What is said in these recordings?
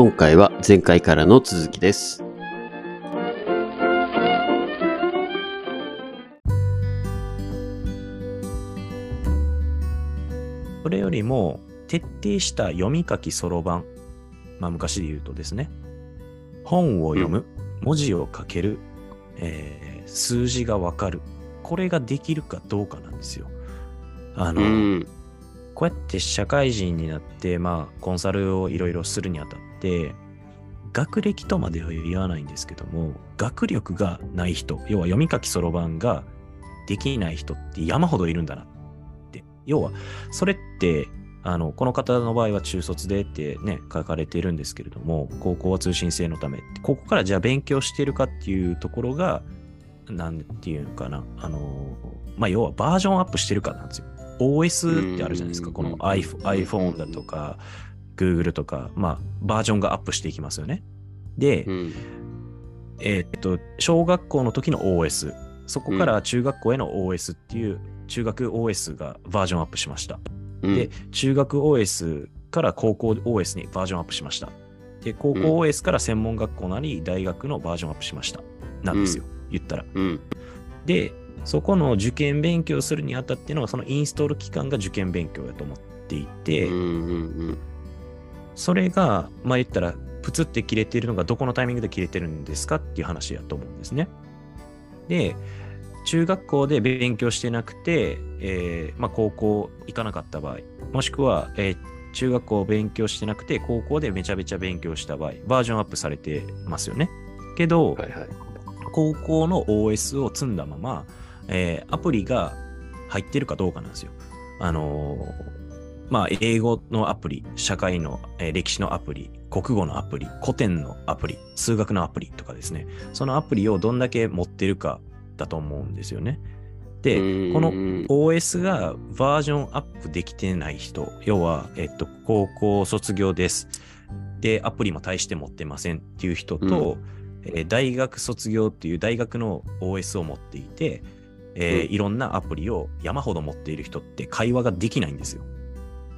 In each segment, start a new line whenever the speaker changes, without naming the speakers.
今回は前回からの続きです。
それよりも徹底した読み書きそろばん、まあ昔で言うとですね、本を読む、文字を書ける、えー数字がわかる、これができるかどうかなんですよ。あの、
うん。
こうやって社会人になって、まあ、コンサルをいろいろするにあたって、学歴とまでは言わないんですけども、学力がない人、要は読み書きそろばんができない人って山ほどいるんだなって。要は、それって、あの、この方の場合は中卒でってね、書かれているんですけれども、高校は通信制のため、ここからじゃあ勉強してるかっていうところが、なんていうのかな、あの、まあ、要はバージョンアップしてるかなんですよ。OS ってあるじゃないですか。
うん
この iPhone だとか、Google とか、まあ、バージョンがアップしていきますよね。で、
うん。
えーっと、小学校の時の OS、そこから中学校への OS っていう、中学 OS がバージョンアップしました。
うん
で、中学 OS から高校 OS にバージョンアップしました。で、高校 OS から専門学校なり大学のバージョンアップしました。なんですよ。言ったら。
うん。
で、そこの受験勉強するにあたってのそのインストール期間が受験勉強やと思っていて、
うんうん
それが、まあ言ったら、プツって切れてるのがどこのタイミングで切れてるんですかっていう話やと思うんですね。で、中学校で勉強してなくて、えーまあ、高校行かなかった場合、もしくは、えー中学校勉強してなくて、高校でめちゃめちゃ勉強した場合、バージョンアップされてますよね。けど、
はいはい。
高校の OS を積んだまま、えーアプリが入ってるかどうかなんですよ。あのーまあ、英語のアプリ、社会の、えー歴史のアプリ、国語のアプリ、古典のアプリ、数学のアプリとかですね。そのアプリをどんだけ持ってるかだと思うんですよね。で、この OS がバージョンアップできてない人、要は、えっと、高校卒業です。で、アプリも大して持ってませんっていう人と、えー大学卒業っていう大学の OS を持っていて、えー
うん
いろんなアプリを山ほど持っている人って会話ができないんですよ。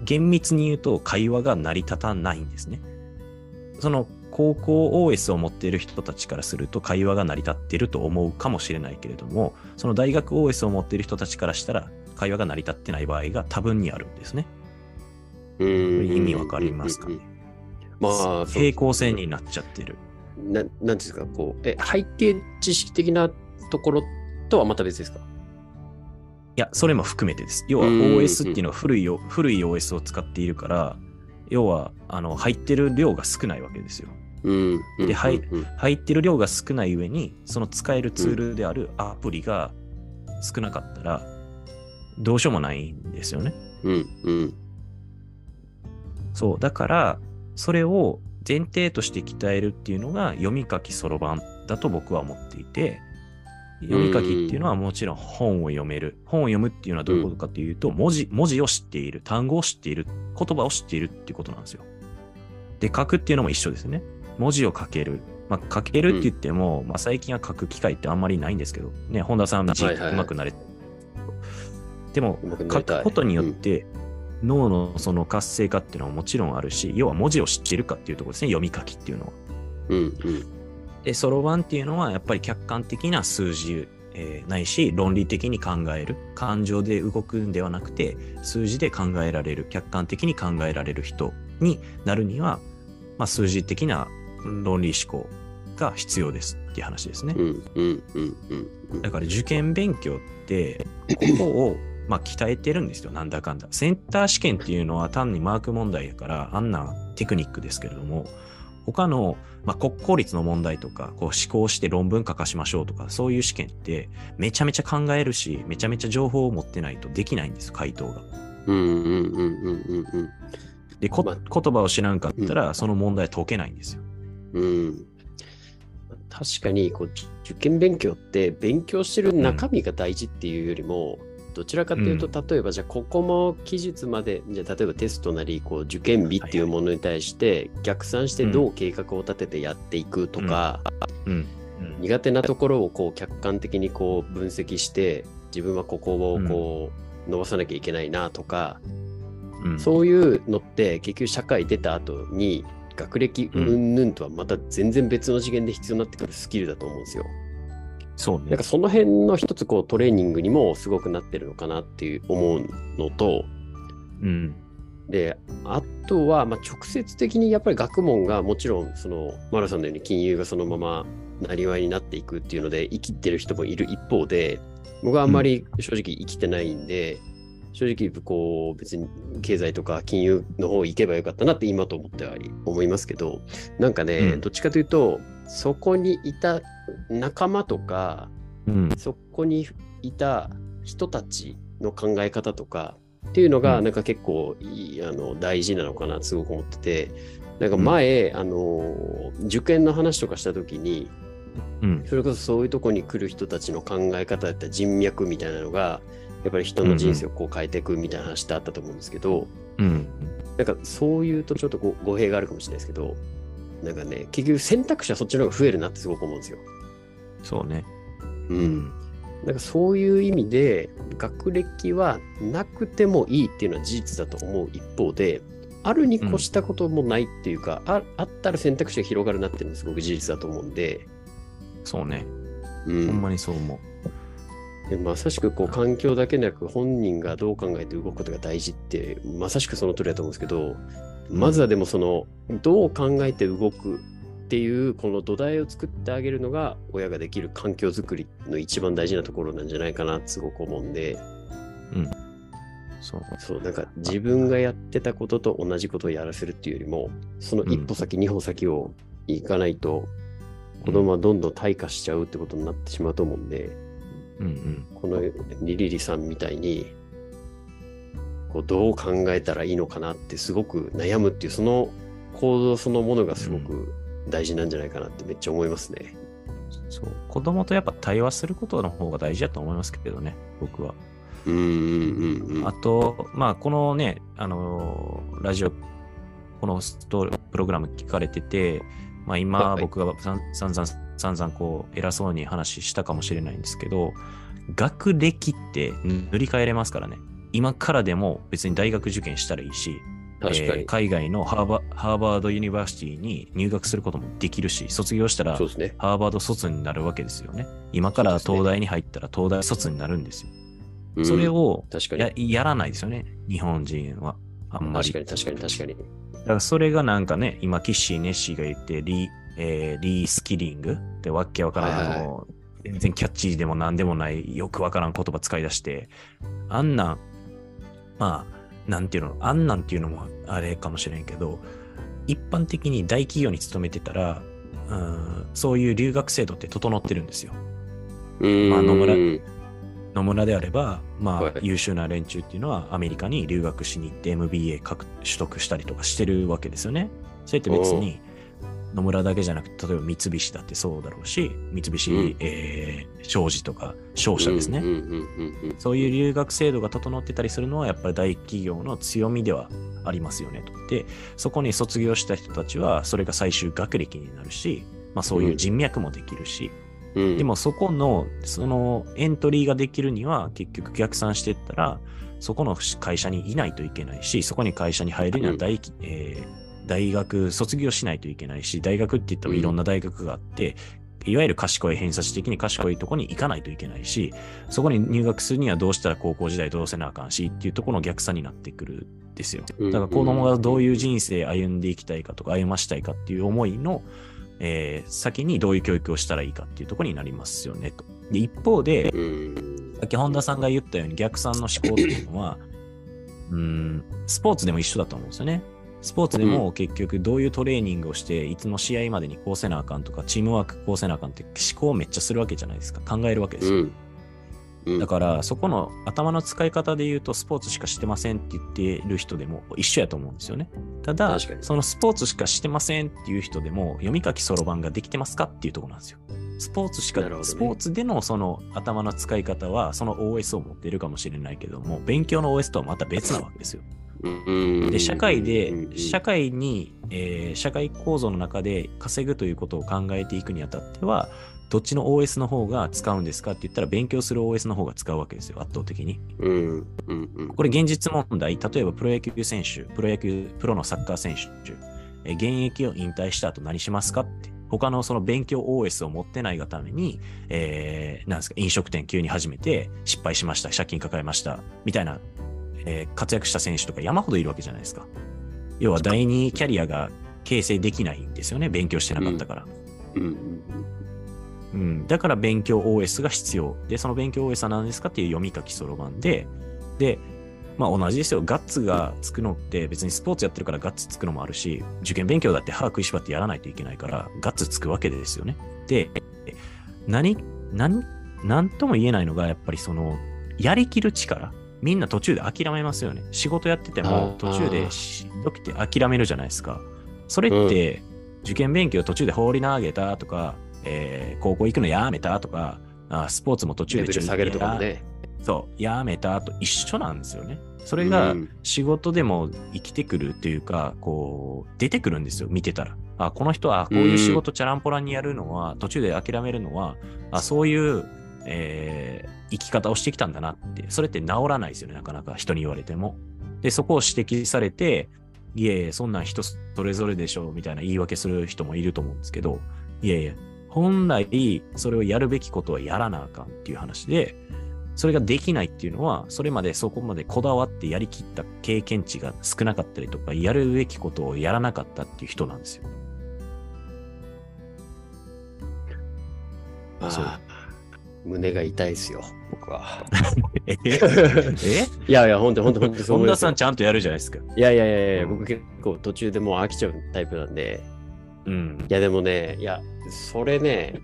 厳密に言うと会話が成り立たないんですね。その高校 OS を持っている人たちからすると会話が成り立っていると思うかもしれないけれども、その大学 OS を持っている人たちからしたら会話が成り立ってない場合が多分にあるんですね。
うん
意味わかりますか？ね。
まあ、
平行線になっちゃってる。
ななんていうんですか、こう、え、背景知識的なところとはまた別ですか？
いや、それも含めてです。要は
うん
OS っていうのは古いよ古い OS を使っているから、要はあの入ってる量が少ないわけですよ。
うん。うん
ではい
うん
入ってる量が少ない上に、その使えるツールであるアプリが少なかったら、どうしようもないんですよね。
うん。うん。
そう。だから、それを前提として鍛えるっていうのが読み書きそろばんだと僕は思っていて、読み書きっていうのはもちろん本を読める。本を読むっていうのはどういうことかというと、文字、文字を知っている、単語を知っている、言葉を知っているっていうことなんですよ。で、書くっていうのも一緒ですね。文字を書ける。まあ、書けるって言っても、まあ、最近は書く機会ってあんまりないんですけど、ね、本田さん字
う
まくなれて。でも、書くことによって、脳のその活性化っていうのはもちろんあるし、要は文字を知っているかっていうところですね、読み書きっていうのは。
うん。うん。
で、そろばんっていうのはやっぱり客観的な数字、えーないし、論理的に考える。感情で動くんではなくて、数字で考えられる、客観的に考えられる人になるには、まあ、数字的な論理思考が必要ですっていう話ですね。だから受験勉強って、ここを、まあ、鍛えてるんですよ、なんだかんだ。センター試験っていうのは単にマーク問題やから、あんなテクニックですけれども、他の、まあ、国公立の問題とか、こう思考して論文書かしましょうとか、そういう試験って、めちゃめちゃ考えるし、めちゃめちゃ情報を持ってないとできないんです、回答が。
うん。うん。うん。うん。うん。
で、こ
まあ
言葉を知らんかったら、その問題解けないんですよ。
うん。確かにこう受験勉強って勉強してる中身が大事っていうよりも、どちらかというと、例えばじゃあここも期日までじゃあ例えばテストなりこう受験日っていうものに対して逆算してどう計画を立ててやっていくとか、苦手なところをこう客観的にこう分析して自分はここをこう伸ばさなきゃいけないなとか、
うん。
そういうのって結局社会出た後に学歴云々とはまた全然別の次元で必要になってくるスキルだと思うんですよ。
そうね。
なんかその辺の一つこうトレーニングにもすごくなってるのかなっていう思うのと、
うん。
で、あとは、まあ、直接的にやっぱり学問がもちろん、その、マラさんのように金融がそのままなりわいになっていくっていうので、生きてる人もいる一方で、僕はあんまり正直生きてないんで、正直、こう、別に経済とか金融の方行けばよかったなって今と思っては思いますけど、なんかね、
うん
どっちかというと、そこにいた仲間とか、
うん。
そこにいた人たちの考え方とかっていうのが、
うん
なんか結構いいあの大事なのかなすごく思ってて、なんか前、あの、受験の話とかした時に、
うん。
それこそそういうとこに来る人たちの考え方だったり人脈みたいなのが、やっぱり人の人生をこう変えていくみたいな話ってあったと思うんですけど、
うん。
なんかそういうとちょっとご語弊があるかもしれないですけど、なんかね、結局選択肢はそっちの方が増えるなってすごく思うんですよ。
そうね。
う。
うん
なんかそういう意味で学歴はなくてもいいっていうのは事実だと思う一方であるに越したこともないっていうか、ああったら選択肢が広がるなっていうのはすごく事実だと思うんで、
そうね。
うん
ほんまにそう思う。
でまさしくこう環境だけでなく本人がどう考えて動くことが大事ってまさしくその通りだと思うんですけど、まずはでもそのどう考えて動くっていうこの土台を作ってあげるのが親ができる環境づくりの一番大事なところなんじゃないかなすごく思うんで、
そう。
そう、なんか自分がやってたことと同じことをやらせるっていうよりも、その一歩先、二歩先を行かないと、子供はどんどん退化しちゃうってことになってしまうと思うんで、
うんうん。
このリリリさんみたいに、こうどう考えたらいいのかなってすごく悩むっていう、その行動そのものがすごく大事なんじゃないかなってめっちゃ思いますね。
そう。子供とやっぱ対話することの方が大事だと思いますけどね、僕は。
うんうんうんうん。
あと、まあ、このね、あのーラジオ、このストプログラム聞かれてて、まあ、今、
はい
僕がさん散々、散々こう、偉そうに話したかもしれないんですけど、学歴って塗り替えれますからね。今からでも別に大学受験したらいいし、
確かに。
えー海外のハーバハーバードユニバーシティに入学することもできるし、卒業したら
ね。
ハーバード卒になるわけですよね。今から東大に入ったら東大卒になるんですよ。
うん
それをや
に。
やらないですよね、日本人は。あんまり。
確かに確かに確かに。
だからそれがなんかね、今、キッシー、ネッシーが言って、リー、えーリースキリングってわけわからん、
はい
もう全然キャッチーでもなんでもない、よくわからん言葉使い出して、あんなん、まあ、なんていうの、あんなんっていうのもあれかもしれんけど、一般的に大企業に勤めてたら、うんそういう留学制度って整ってるんですよ。
うん
まあ野村野村であれば、まあ、
はい
優秀な連中っていうのはアメリカに留学しに行って MBA 獲取得したりとかしてるわけですよね。それって別に野村だけじゃなくて、例えば三菱だってそうだろうし、三菱、
うん。
えー商事とか商社ですね。
うんうんうんうんうん
そういう留学制度が整ってたりするのはやっぱり大企業の強みではありますよねと。で、そこに卒業した人たちはそれが最終学歴になるし、まあそういう人脈もできるし、
うん。
でもそこの、そのエントリーができるには結局逆算していったら、そこの会社にいないといけないし、そこに会社に入るには大,、えー大学卒業しないといけないし、大学って言ってもいろんな大学があって、いわゆる賢い偏差値的に賢いところに行かないといけないし、そこに入学するにはどうしたら高校時代どうせなあかんしっていうところの逆さになってくるんですよ。
うん
だから子供がどういう人生歩んでいきたいかとか歩ましたいかっていう思いの、えー先にどういう教育をしたらいいかっていうところになりますよねと。で、一方で、
うん
さっき本田さんが言ったように逆算の思考っていうのは、うーん、スポーツでも一緒だと思うんですよね。スポーツでも結局どういうトレーニングをして、いつの試合までにこうせなあかんとか、チームワークこうせなあかんって思考をめっちゃするわけじゃないですか。考えるわけですよ。
うんうん
だから、そこの頭の使い方で言うと、スポーツしかしてませんって言ってる人でも一緒やと思うんですよね。ただ、そのスポーツしかしてませんっていう人でも、読み書きそろばんができてますかっていうところなんですよ。スポーツしか、
ね
スポーツでのその頭の使い方は、その OS を持っているかもしれないけども、勉強の OS とはまた別なわけですよ。
うん。
で、社会
うん。
で、社会に、えー社会構造の中で稼ぐということを考えていくにあたっては、どっちの OS の方が使うんですかって言ったら、勉強する OS の方が使うわけですよ、圧倒的に。
うん。うん。うん。
これ現実問題、例えばプロ野球選手、プロ野球、プロのサッカー選手、え現役を引退した後何しますかって。他のその勉強 OS を持ってないがために、えー、なんですか、飲食店急に始めて失敗しました、借金抱えました、みたいな、えー活躍した選手とか山ほどいるわけじゃないですか。要は第二キャリアが形成できないんですよね、勉強してなかったから。
うんうん
うん、だから勉強 OS が必要。で、その勉強 OS は何ですかっていう読み書きそろばんで、で、まあ同じですよ。ガッツがつくのって別にスポーツやってるからガッツつくのもあるし、受験勉強だって歯食いしばってやらないといけないから、ガッツつくわけですよね。で、何、何、何とも言えないのが、やっぱりその、やりきる力。みんな途中で諦めますよね。仕事やってても途中でしんどくて諦めるじゃないですか。それって、受験勉強途中で放り投げたとか、えー高校行くのやめたとか、あスポーツも途中で
下げるとかもね。
そう、やめたと一緒なんですよね。それが
うん
仕事でも生きてくるっていうか、こう、出てくるんですよ、見てたら。あ、この人はこういう仕事チャランポランにやるのは、途中で諦めるのは、あ、そういう、えー生き方をしてきたんだなって。それって治らないですよね、なかなか人に言われても。で、そこを指摘されて、いえいえ、そんなん人それぞれでしょ、みたいな言い訳する人もいると思うんですけど、いえいえ、本来、それをやるべきことはやらなあかんっていう話で、それができないっていうのは、それまでそこまでこだわってやりきった経験値が少なかったりとか、やるべきことをやらなかったっていう人なんですよ。そう
胸が痛いですよ、僕は。
え？え？
いやいや、本当本当本当
本田さんちゃんとやるじゃないですか。
いやいやいや僕結構途中でもう飽きちゃうタイプなんで、
うん
い。やでもね、いや、それね、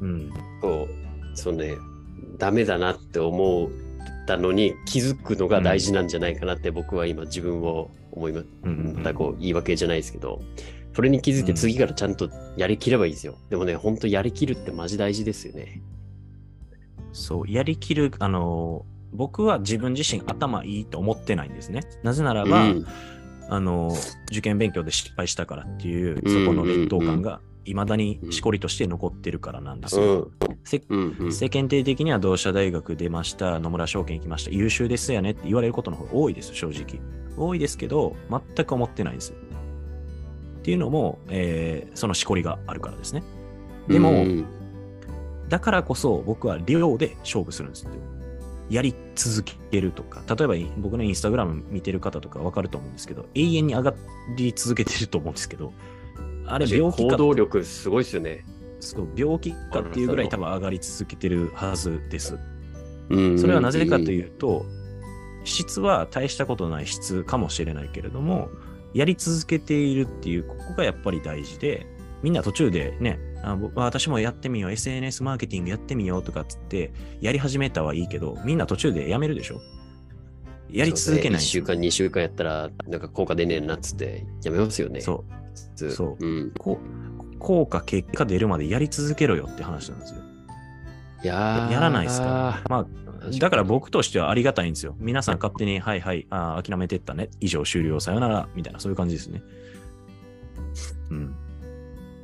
うん。
こう、そうね、ダメだなって思ったのに気づくのが大事なんじゃないかなって僕は今自分を思いま
うん
またこう言い訳じゃないですけど、それに気づいて次からちゃんとやりきればいいですよ。でもね、本当やりきるってマジ大事ですよね。
そう、やりきる、あの、僕は自分自身頭いいと思ってないんですね。なぜならば、
うん
あの、受験勉強で失敗したからっていう、
うん
そこの劣等感が未だにしこりとして残ってるからなんですよ。
うん
世間体的には同志社大学出ました、野村証券行きました、優秀ですよねって言われることの方が多いです、正直。多いですけど、全く思ってないんです。っていうのも、えーそのしこりがあるからですね。でも、
うん
だからこそ僕は量で勝負するんですよ。やり続けるとか、例えば僕のインスタグラム見てる方とかわかると思うんですけど、永遠に上がり続けてると思うんですけど、あれ病気か
行動力すごいですよね。
そう病気かっていうぐらい多分上がり続けてるはずです。
うん
それはなぜかというと、質は大したことない質かもしれないけれども、やり続けているっていう、ここがやっぱり大事で、みんな途中でね、あ僕私もやってみよう、SNS マーケティングやってみようとかっつって、やり始めたはいいけど、みんな途中でやめるでしょ？やり続けないん
1
ですよ。
週間、2週間やったら、なんか効果出ねえなっつって、やめますよね。
そう。そう
うん。
こう効果、結果出るまでやり続けろよって話なんですよ。
いやー
やらないですかまあ、だから僕としてはありがたいんですよ。皆さん勝手に、はいはい、あー諦めてったね。以上終了、さよなら、みたいな、そういう感じですね。うん。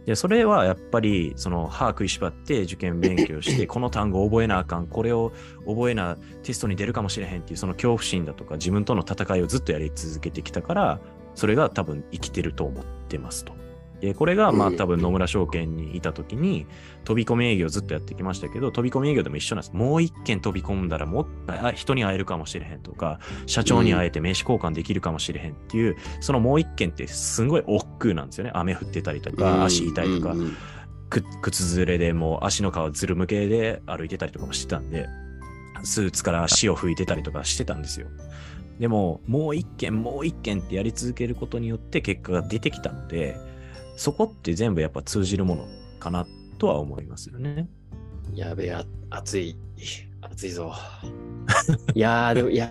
で、それはやっぱり、その、歯食いしばって受験勉強して、この単語覚えなあかん、これを覚えな、テストに出るかもしれへんっていう、その恐怖心だとか、自分との戦いをずっとやり続けてきたから、それが多分生きてると思ってますと。で、これが、まあ
うん
多分野村証券にいた時に、飛び込み営業ずっとやってきましたけど、飛び込み営業でも一緒なんです。もう一件飛び込んだらもっとあ人に会えるかもしれへんとか、社長に会えて名刺交換できるかもしれへんっていう、そのもう一件ってすんごい億劫なんですよね。雨降ってたりとか、足痛いとか靴ずれでもう足の皮ずるむけで歩いてたりとかもしてたんで、スーツから潮吹いてたりとかしてたんですよ。でも、もう一件、もう一件ってやり続けることによって結果が出てきたので、そこって全部やっぱ通じるものかなとは思いますよね。
やべえ、あ暑い。暑いぞ。いやー、でも、いや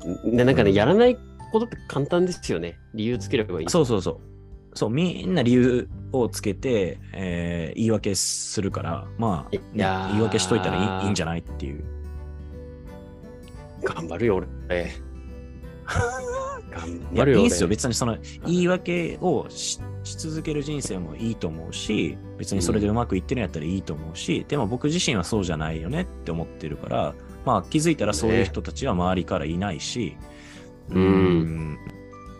ーななんかね、やらないことって簡単ですよね。理由つければいい。
そうそうそう。そう、みんな理由をつけて、えー言い訳するから、まあ、言い訳しといたらいいいいんじゃないっていう。
頑張るよ、俺。頑
いや、
張るよ、俺。
いいんすよ。別にその言い訳をしし続ける人生もいいと思うし、別にそれでうまくいってるんやったらいいと思うし、でも僕自身はそうじゃないよねって思ってるから、まあ気づいたらそういう人たちは周りからいないし、
うん。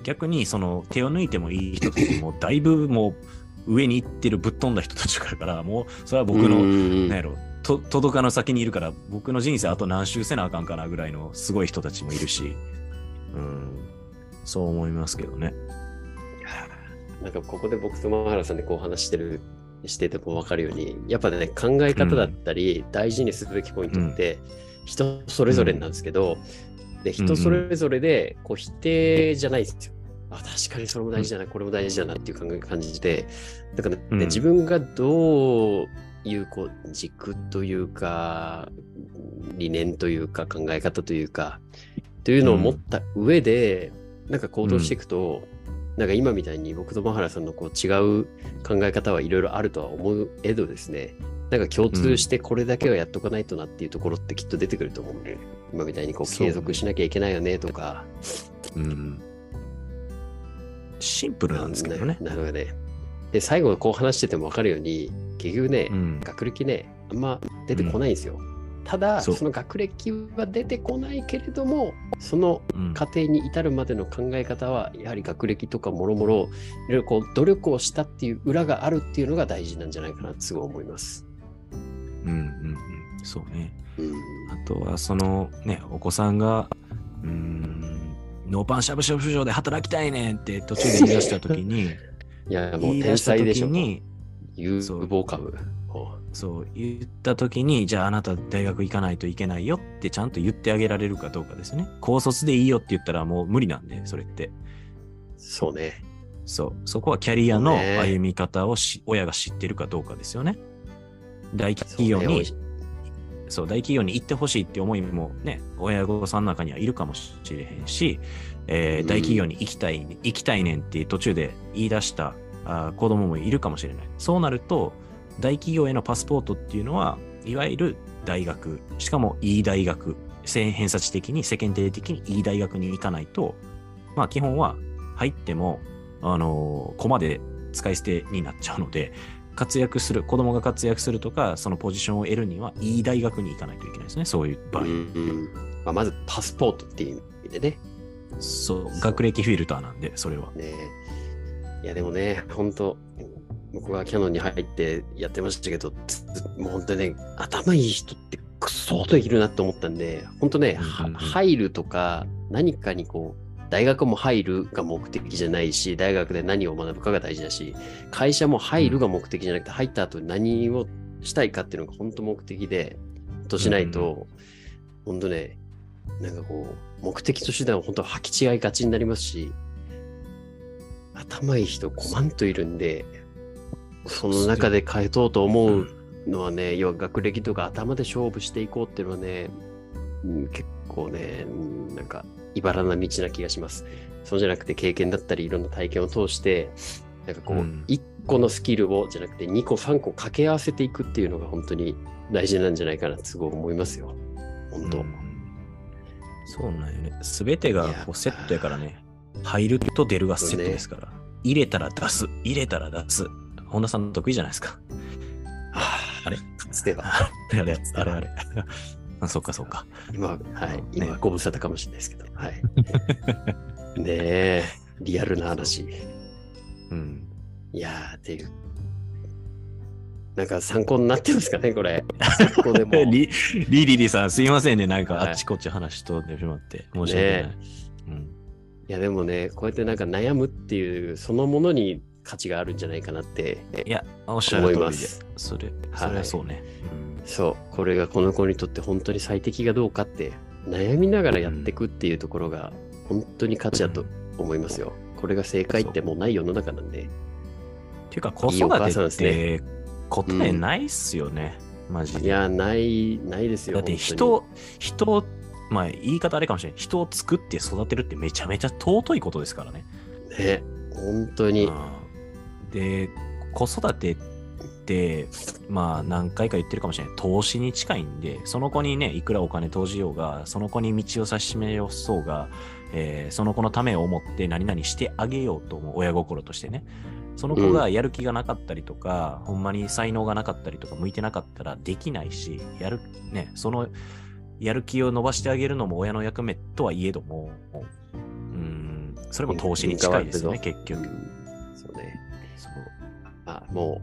逆にその手を抜いてもいい人たちもだいぶもう上に行ってるぶっ飛んだ人たちだから、もうそれは僕の、
うん。
なんやろ、と届かぬ先にいるから、僕の人生あと何周せなあかんかなぐらいのすごい人たちもいるし、うん、そう思いますけどね。
なんかここで僕とマハラさんでこう話してる、してても分かるように、やっぱね、考え方だったり、大事にすべきポイントって、人それぞれなんですけど、で、人それぞれで、こう否定じゃないですよ。あ、確かにそれも大事だな、これも大事だなっていう感感じで、だからね、
うん。
自分がどういうこう軸というか、理念というか、考え方というか、というのを持った上で、なんか行動していくと、なんか今みたいに僕とマハラさんのこう違う考え方はいろいろあるとは思うけどですね、なんか共通してこれだけはやっとかないとなっていうところってきっと出てくると思うんで、今みたいにこう継続しなきゃいけないよねとか、
うん。シンプルなんですけどね。
なるほどね。で、最後こう話してても分かるように、結局ね、
うん。
学歴ね、あんま出てこないんですよ。ただ、
そ
の学歴は出てこないけれども、その
うん
過程に至るまでの考え方は、やはり学歴とかもろもろ、いろいろこう努力をしたっていう裏があるっていうのが大事なんじゃないかなってすごい思います。
うんうんうん。そうね。
うん。
あとは、そのね、お子さんが、うーん、ノーパンしゃぶしゃぶ場で働きたいねんって途中で言い出したときに、
いや、も
言
う天才でしょ。有望株。お
そう言ったときに、じゃああなた大学行かないといけないよってちゃんと言ってあげられるかどうかですね。高卒でいいよって言ったらもう無理なんで、それって。
そうね。
そう。そこはキャリアの歩み方をし、親が知ってるかどうかですよね。大企業に、
そう
大企業に行ってほしいって思いもね、親御さんの中にはいるかもしれへんし、えー
うん
大企業に行きたい、行きたいねんって途中で言い出したあー子供もいるかもしれない。そうなると、大企業へのパスポートっていうのは、いわゆる大学、しかもいい大学、偏差値的に、世間体的にいい大学に行かないと、まあ基本は入っても、あのー、コマで使い捨てになっちゃうので、活躍する、子供が活躍するとか、そのポジションを得るには、いい大学に行かないといけないですね、そういう場合。
うんうんまあ、まずパスポートっていう意味でね。
そう、学歴フィルターなんで、それは。
ねいやでもね、本当僕はキャノンに入ってやってましたけど、つもう本当にね、頭いい人ってくそーといるなって思ったんで、本当ね、は
うんうんうん。
入るとか、何かにこう、大学も入るが目的じゃないし、大学で何を学ぶかが大事だし、会社も入るが目的じゃなくて、入った後に何をしたいかっていうのが本当目的で、としないと、本当ね、なんかこう、目的と手段を本当履き違いがちになりますし、頭いい人5万といるんで、その中で変えとうと思うのはね、要は学歴とか頭で勝負していこうっていうのはね、うん結構ね、うんなんか、茨な道な気がします。そうじゃなくて経験だったりいろんな体験を通して、なんかこう、
うん
1個のスキルをじゃなくて2個3個掛け合わせていくっていうのが本当に大事なんじゃないかなってすごい思いますよ。本当。
うんそうなんよね。すべてがこうセットやからね。入ると出るがセットですから。入れたら出す。入れたら出す。本田さん得意じゃないですか。あれ？
かつては。
あれ あれあれあれ。あ、そっかそっか。
今は、はい、
ね
今はご無沙汰かもしれないですけど、はい。ねえ、リアルな話。
うん。
いやー、っていう。なんか参考になってますかね、これ。参考でも。
リリリリさん、すいませんね。なんか
はい
あっちこっち話しとってしまって。申し訳ない。
ね
うん
いや、でもね、こうやってなんか悩むっていう、そのものに価値があるんじゃないかなって。
いや、おっしゃる通りで
思います。
それ、
はい
それはそうね。
そう、これがこの子にとって本当に最適かどうかって、悩みながらやっていくっていうところが、本当に価値だと思いますよ。これが正解ってもうない世の中なんで。
っていうか、子育てって答えないっすよね。マジで。
いや、ない、ないですよ。
だって
本
人、人を、まあ言い方あれかもしれない。人を作って育てるってめちゃめちゃ尊いことですからね。
ね、本当に。
うんで、子育てって、まあ何回か言ってるかもしれない。投資に近いんで、その子にね、いくらお金投じようが、その子に道を指し示よそうが、えーその子のためを思って何々してあげようと思う親心としてね。その子がやる気がなかったりとか、ほんまに才能がなかったりとか、向いてなかったらできないし、やる、ね、その、やる気を伸ばしてあげるのも親の役目とはいえども、うん、それも投資に近いですよね、結局。
も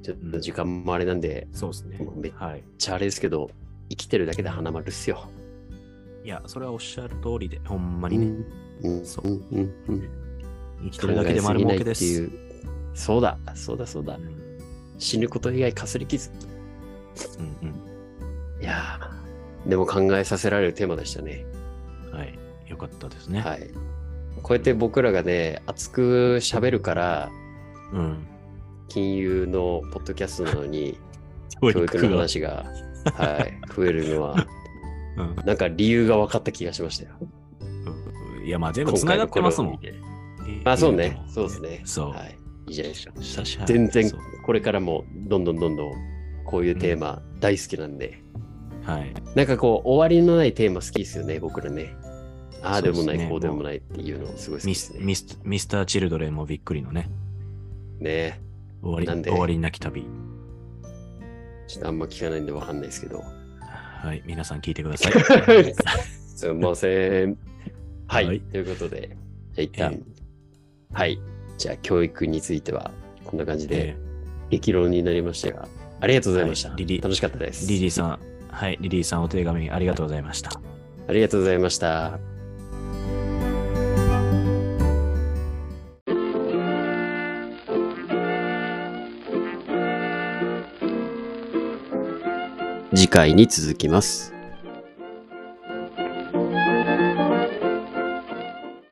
う、ちょっと時間もあれなんで、
そうですね
めっ。ちゃあれですけど、生きてるだけで花丸っすよ。
いや、それはおっしゃる通りで、ほんまにね、
うん、
そう
うん、うん、うん。
生きてるだけで丸儲けです。
そうだ、そうだ、そうだ
う。ん
死ぬこと以外かすり傷。
うん
いやー、でも考えさせられるテーマでしたね。
うん。はい。よかったですね。
はい。こうやって僕らがね、熱く喋るから、
うん。
金融のポッドキャストなのに、
教
教育の話が、はい、増えるのは、
うん
なんか理由が分かった気がしましたよ。
うんいや、まあ全部繋がってますもん
まあそうね、そうですね。
そう
はい。いいじゃないですか。全然これからもどんどんどんどんこういうテーマ大好きなんで、
はい。
なんかこう終わりのないテーマ好きですよね、僕らね。ああでもない、
ね
こうでもないっていうのすごい好き
ミ
ですね。
スミスミスター・チルドレンもびっくりのね。
ね
終わり
なんで
終わりなき旅。
ちょっとあんま聞かないんでわかんないですけど。
はい。皆さん聞いてください。
すいません。はい。
はい
ということで、じゃあ一旦、
え
はい。じゃあ教育についてはこんな感じで
え
激論になりましたが、ありがとうございました。
はいリリ
楽しかったです。
ーリリーさん、はい。リリーさんお手紙ありがとうございました。
ありがとうございました。次回に続きます。